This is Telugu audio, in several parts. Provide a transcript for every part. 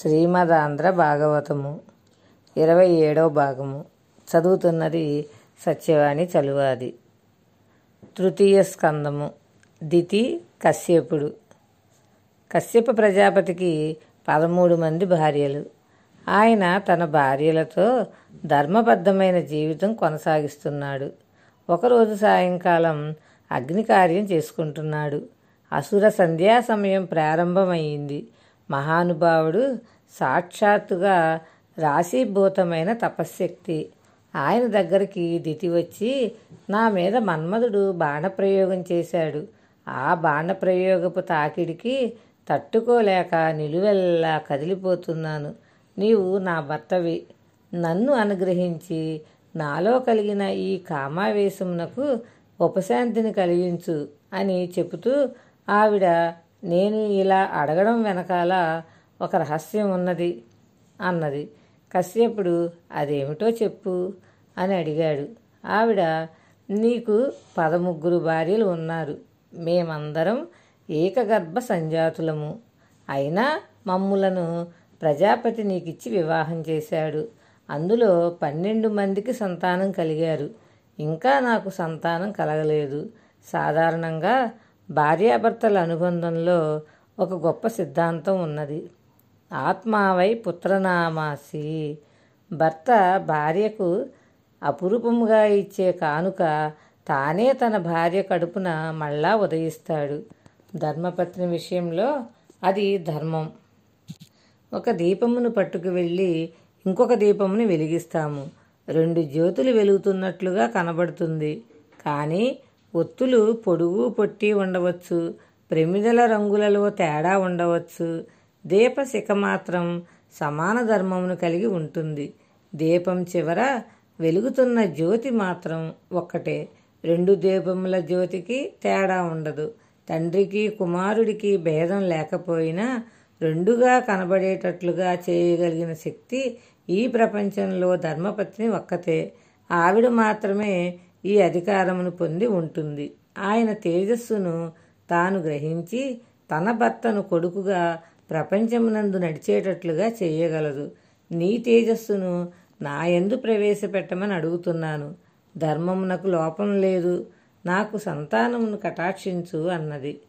శ్రీమదాంధ్ర భాగవతము ఇరవై ఏడవ భాగము. చదువుతున్నది సత్యవాణి చలువాది. తృతీయ స్కందము. దితి కశ్యపుడు. కశ్యప ప్రజాపతికి పదమూడు మంది భార్యలు. ఆయన తన భార్యలతో ధర్మబద్ధమైన జీవితం కొనసాగిస్తున్నాడు. ఒకరోజు సాయంకాలం అగ్ని కార్యం చేసుకుంటున్నాడు. అసుర సంధ్యా సమయం ప్రారంభమైంది. మహానుభావుడు సాక్షాత్తుగా రాశీభూతమైన తపశ్శక్తి. ఆయన దగ్గరికి దితి వచ్చి నా మీద మన్మధుడు బాణప్రయోగం చేశాడు. ఆ బాణప్రయోగపు తాకిడికి తట్టుకోలేక నిలువెల్లా కదిలిపోతున్నాను. నీవు నా భర్తవి. నన్ను అనుగ్రహించి నాలో కలిగిన ఈ కామావేశమునకు ఉపశాంతిని కలిగించు అని చెబుతూ ఆవిడ నేను ఇలా అడగడం వెనకాల ఒక రహస్యం ఉన్నది అన్నది. కశ్యపుడు అదేమిటో చెప్పు అని అడిగాడు. ఆవిడ నీకు పదముగ్గురు భార్యలు ఉన్నారు. మేమందరం ఏకగర్భ సంజాతులము. అయినా మమ్ములను ప్రజాపతి నీకిచ్చి వివాహం చేశాడు. అందులో పన్నెండు మందికి సంతానం కలిగారు. ఇంకా నాకు సంతానం కలగలేదు. సాధారణంగా భార్యాభర్తల అనుబంధంలో ఒక గొప్ప సిద్ధాంతం ఉన్నది. ఆత్మావై పుత్రనామాసి. భర్త భార్యకు అపురూపముగా ఇచ్చే కానుక తానే తన భార్య కడుపున మళ్ళా ఉదయిస్తాడు. ధర్మపత్ని విషయంలో అది ధర్మం. ఒక దీపమును పట్టుకు వెళ్ళి ఇంకొక దీపమును వెలిగిస్తాము. రెండు జ్యోతులు వెలుగుతున్నట్లుగా కనబడుతుంది. కానీ ఒత్తులు పొడుగు పొట్టి ఉండవచ్చు. ప్రమిదల రంగులలో తేడా ఉండవచ్చు. దీపశిఖ మాత్రం సమాన ధర్మమును కలిగి ఉంటుంది. దీపం చివర వెలుగుతున్న జ్యోతి మాత్రం ఒక్కటే. రెండు దీపముల జ్యోతికి తేడా ఉండదు. తండ్రికి కుమారుడికి భేదం లేకపోయినా రెండుగా కనబడేటట్లుగా చేయగలిగిన శక్తి ఈ ప్రపంచంలో ధర్మపత్ని ఒక్కతే. ఆవిడ మాత్రమే ఈ అధికారమును పొంది ఉంటుంది. ఆయన తేజస్సును తాను గ్రహించి తన భర్తను కొడుకుగా ప్రపంచమునందు నడిచేటట్లుగా చేయగలదు. నీ తేజస్సును నా ఎందు ప్రవేశపెట్టమని అడుగుతున్నాను. ధర్మమునకు లోపం లేదు. నాకు సంతానమును కటాక్షించు అన్నది.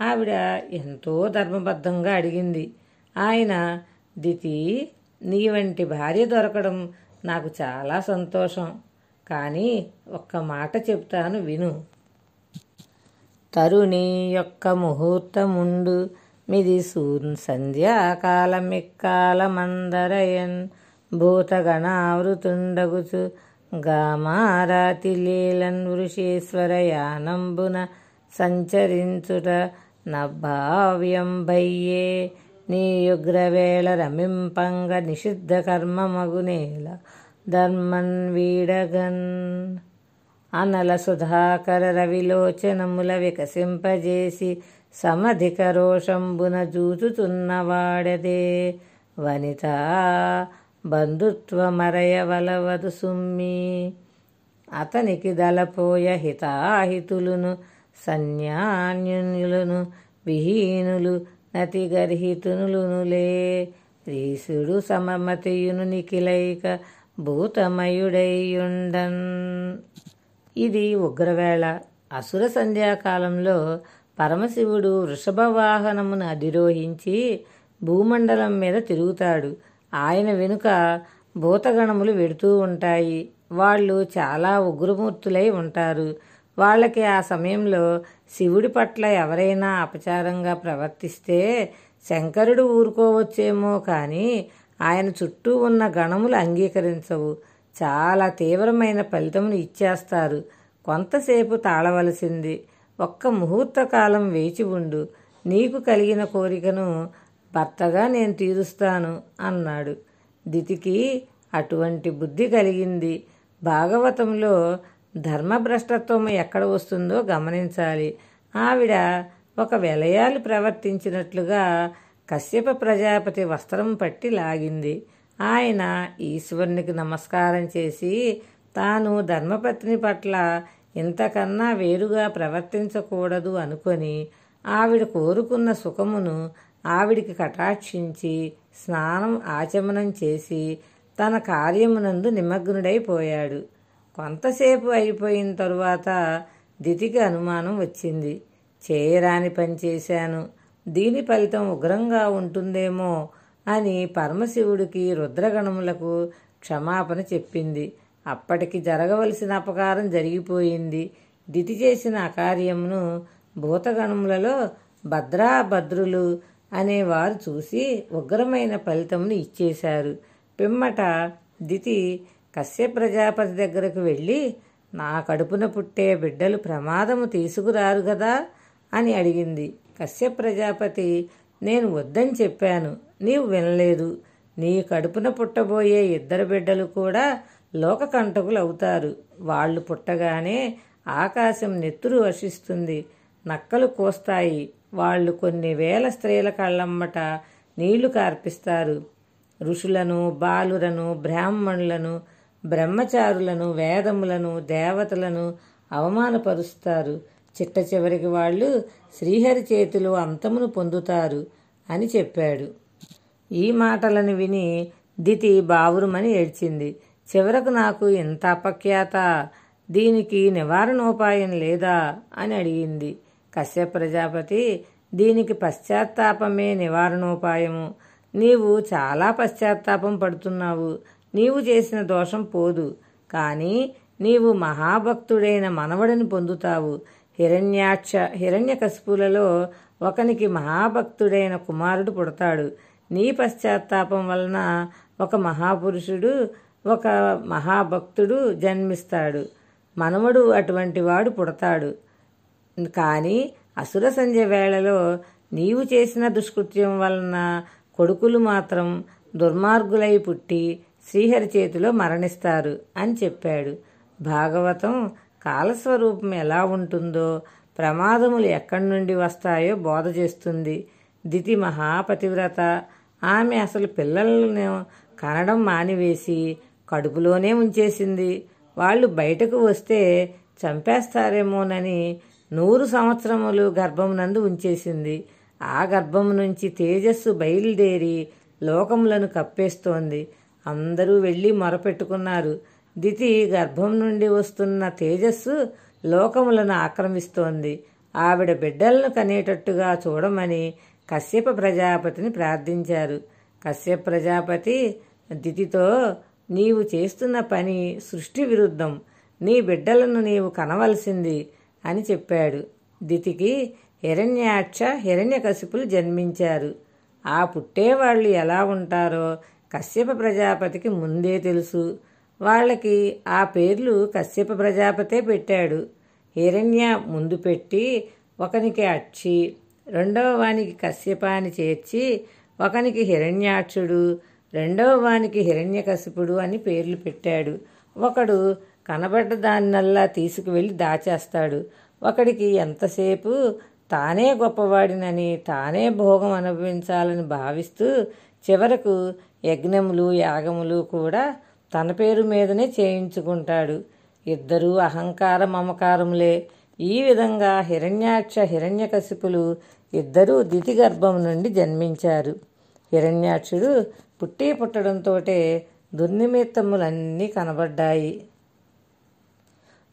ఆవిడ ఎంతో ధర్మబద్ధంగా అడిగింది. ఆయన దితి నీ వంటి భార్య దొరకడం నాకు చాలా సంతోషం. కానీ ఒక్క మాట చెప్తాను విను. తరుణి యొక్క ముహూర్తముండు మిది సూన్ సంధ్యాకాలమిక్కాలమందరయన్ భూతగణావృతుండగుచు గామారాతి లీలన్ వృషేశ్వర యానంబున సంచరించుట నభావ్యం భయ్యే నీ రమింపంగ నిషిద్ధ కర్మమగునేల ధర్మన్ వీడగన్ అనల సుధాకర రవిలోచనముల వికసింపజేసి సమధిక రోషంబున జూచుతున్నవాడదే వనిత బంధుత్వమరయవలవదు సుమ్మి అతనికి దళపోయ హితాహితులును సన్యాన్యులను విహీనులు నతిగర్హితునులునులే రీసుడు సమమతియును నిఖిలైక భూతమయుడైయుండన్. ఇది ఉగ్రవేళ. అసుర సంధ్యాకాలంలో పరమశివుడు వృషభ వాహనమును అధిరోహించి భూమండలం మీద తిరుగుతాడు. ఆయన వెనుక భూతగణములు వెడుతూ ఉంటాయి. వాళ్ళు చాలా ఉగ్రమూర్తులై ఉంటారు. వాళ్ళకి ఆ సమయంలో శివుడి పట్ల ఎవరైనా అపచారంగా ప్రవర్తిస్తే శంకరుడు ఊరుకోవచ్చేమో కానీ ఆయన చుట్టూ ఉన్న గణములు అంగీకరించవు. చాలా తీవ్రమైన ఫలితమును ఇచ్చేస్తారు. కొంతసేపు తాళవలసింది. ఒక్క ముహూర్త కాలం వేచి ఉండు. నీకు కలిగిన కోరికను భర్తగా నేను తీరుస్తాను అన్నాడు. దితికి అటువంటి బుద్ధి కలిగింది. భాగవతంలో ధర్మభ్రష్టత్వం ఎక్కడ వస్తుందో గమనించాలి. ఆవిడ ఒక విలయాలు ప్రవర్తించినట్లుగా కశ్యప ప్రజాపతి వస్త్రం పట్టి లాగింది. ఆయన ఈశ్వరునికి నమస్కారం చేసి తాను ధర్మపత్ని పట్ల ఇంతకన్నా వేరుగా ప్రవర్తించకూడదు అనుకొని ఆవిడ కోరుకున్న సుఖమును ఆవిడికి కటాక్షించి స్నానం ఆచమనం చేసి తన కార్యమునందు నిమగ్నుడైపోయాడు కొంతసేపు అయిపోయిన తరువాత దితికి అనుమానం వచ్చింది. చేయరాని పని చేశాను. దీని ఫలితం ఉగ్రంగా ఉంటుందేమో అని పరమశివుడికి రుద్రగణములకు క్షమాపణ చెప్పింది. అప్పటికి జరగవలసిన అపకారం జరిగిపోయింది. దితి చేసిన అకార్యమును భూతగణములలో భద్రాభద్రులు అనేవారు చూసి ఉగ్రమైన ఫలితమును ఇచ్చేశారు. పిమ్మట దితి కశ్య ప్రజాపతి దగ్గరకు వెళ్ళి నా కడుపున పుట్టే బిడ్డలు ప్రమాదము తీసుకురారు కదా అని అడిగింది. కశ్య ప్రజాపతి నేను వద్దని చెప్పాను. నీవు వినలేదు. నీ కడుపున పుట్టబోయే ఇద్దరు బిడ్డలు కూడా లోకకంటకులు అవుతారు వాళ్ళు పుట్టగానే ఆకాశం నెత్తురు వర్షిస్తుంది నక్కలు కోస్తాయి. వాళ్ళు కొన్ని వేల స్త్రీల కళ్ళమ్మట నీళ్ళు కార్పిస్తారు. ఋషులను బాలురను బ్రాహ్మణులను బ్రహ్మచారులను వేదములను దేవతలను అవమానపరుస్తారు. చిట్ట చివరికి వాళ్ళు శ్రీహరి చేతిలో అంతమును పొందుతారు అని చెప్పాడు. ఈ మాటలను విని దితి బావురుమని ఏడ్చింది. చివరకు నాకు ఇంత అపఖ్యాత దీనికి నివారణోపాయం లేదా అని అడిగింది. కశ్యప ప్రజాపతి దీనికి పశ్చాత్తాపమే నివారణోపాయము. నీవు చాలా పశ్చాత్తాపం పడుతున్నావు. నీవు చేసిన దోషం పోదు. కానీ నీవు మహాభక్తుడైన మనవడిని పొందుతావు. హిరణ్యాక్ష హిరణ్యకశిపులలో ఒకనికి మహాభక్తుడైన కుమారుడు పుడతాడు. నీ పశ్చాత్తాపం వలన ఒక మహాపురుషుడు ఒక మహాభక్తుడు జన్మిస్తాడు. మనవడు అటువంటి వాడు పుడతాడు. కానీ అసుర సంధ్య వేళలో నీవు చేసిన దుష్కృత్యం వలన కొడుకులు మాత్రం దుర్మార్గులై పుట్టి శ్రీహరి చేతిలో మరణిస్తారు అని చెప్పాడు. భాగవతం కాలస్వరూపం ఎలా ఉంటుందో ప్రమాదములు ఎక్కడి నుండి వస్తాయో బోధ చేస్తుంది. దితి మహాపతివ్రత. ఆమె అసలు పిల్లలను కనడం మానివేసి కడుపులోనే ఉంచేసింది. వాళ్ళు బయటకు వస్తే చంపేస్తారేమోనని నూరు సంవత్సరములు గర్భమునందు ఉంచేసింది. ఆ గర్భము నుంచి తేజస్సు బయలుదేరి లోకములను కప్పేస్తోంది. అందరూ వెళ్ళి మొరపెట్టుకున్నారు. దితి గర్భం నుండి వస్తున్న తేజస్సు లోకములను ఆక్రమిస్తోంది. ఆవిడ బిడ్డలను కనేటట్టుగా చూడమని కశ్యప ప్రజాపతిని ప్రార్థించారు. కశ్యప ప్రజాపతి దితితో నీవు చేస్తున్న పని సృష్టి విరుద్ధం. నీ బిడ్డలను నీవు కనవలసింది అని చెప్పాడు. దితికి హిరణ్యాక్ష హిరణ్యకశిపులు జన్మించారు. ఆ పుట్టేవాళ్ళు ఎలా ఉంటారో కశ్యప ప్రజాపతికి ముందే తెలుసు. వాళ్ళకి ఆ పేర్లు కశ్యప ప్రజాపతే పెట్టాడు. హిరణ్య ముందు పెట్టి ఒకనికి అక్షి రెండవ వానికి కశ్యప అని చేర్చి ఒకనికి హిరణ్యాక్షుడు రెండవ వానికి హిరణ్యకశిపుడు అని పేర్లు పెట్టాడు. ఒకడు కనబడ్డ దాన్నల్లా తీసుకువెళ్ళి దాచేస్తాడు. ఒకడికి ఎంతసేపు తానే గొప్పవాడినని తానే భోగం అనుభవించాలని భావిస్తూ చివరకు యజ్ఞములు యాగములు కూడా తన పేరు మీదనే చేయించుకుంటాడు. ఇద్దరూ అహంకార మమకారములే. ఈ విధంగా హిరణ్యాక్ష హిరణ్యకశిపులు ఇద్దరూ దితి గర్భం నుండి జన్మించారు. హిరణ్యాక్షుడు పుట్టి పుట్టడంతోటే దుర్నిమిత్తములన్నీ కనబడ్డాయి.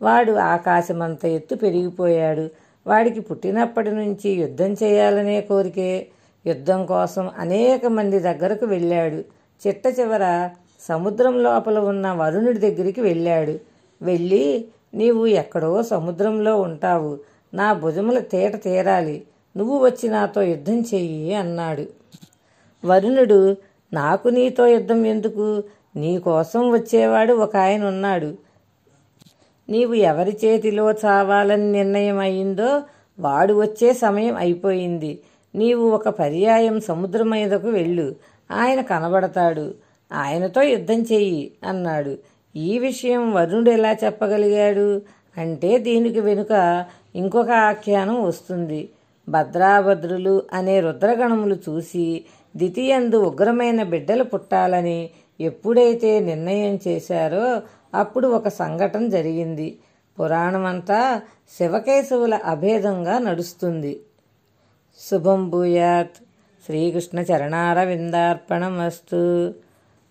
వాడు ఆకాశమంత ఎత్తు పెరిగిపోయాడు. వాడికి పుట్టినప్పటి నుంచి యుద్ధం చేయాలనే కోరికే. యుద్ధం కోసం అనేక మంది దగ్గరకు వెళ్ళాడు. చిట్ట చివర సముద్రం లోపల ఉన్న వరుణుడి దగ్గరికి వెళ్ళాడు. వెళ్ళి నీవు ఎక్కడో సముద్రంలో ఉంటావు. నా భుజముల తేట తీరాలి. నువ్వు వచ్చి నాతో యుద్ధం చెయ్యి అన్నాడు. వరుణుడు నాకు నీతో యుద్ధం ఎందుకు? నీ కోసం వచ్చేవాడు ఒక ఆయన ఉన్నాడు. నీవు ఎవరి చేతిలో చావాలని నిర్ణయం అయిందో వాడు వచ్చే సమయం అయిపోయింది. నీవు ఒక పర్యాయం సముద్రం మీదకు వెళ్ళు. ఆయన కనబడతాడు. ఆయనతో యుద్ధం చెయ్యి అన్నాడు. ఈ విషయం వరుణుడు ఎలా చెప్పగలిగాడు? అంటే దీనికి వెనుక ఇంకొక ఆఖ్యానం వస్తుంది. భద్రాభద్రులు అనే రుద్రగణములు చూసి ద్వితీయందు ఉగ్రమైన బిడ్డలు పుట్టాలని ఎప్పుడైతే నిర్ణయం చేశారో అప్పుడు ఒక సంఘటన జరిగింది. పురాణమంతా శివకేశవుల అభేదంగా నడుస్తుంది. శుభం భూయాత్. శ్రీకృష్ణ చరణారవిందార్పణమస్తు.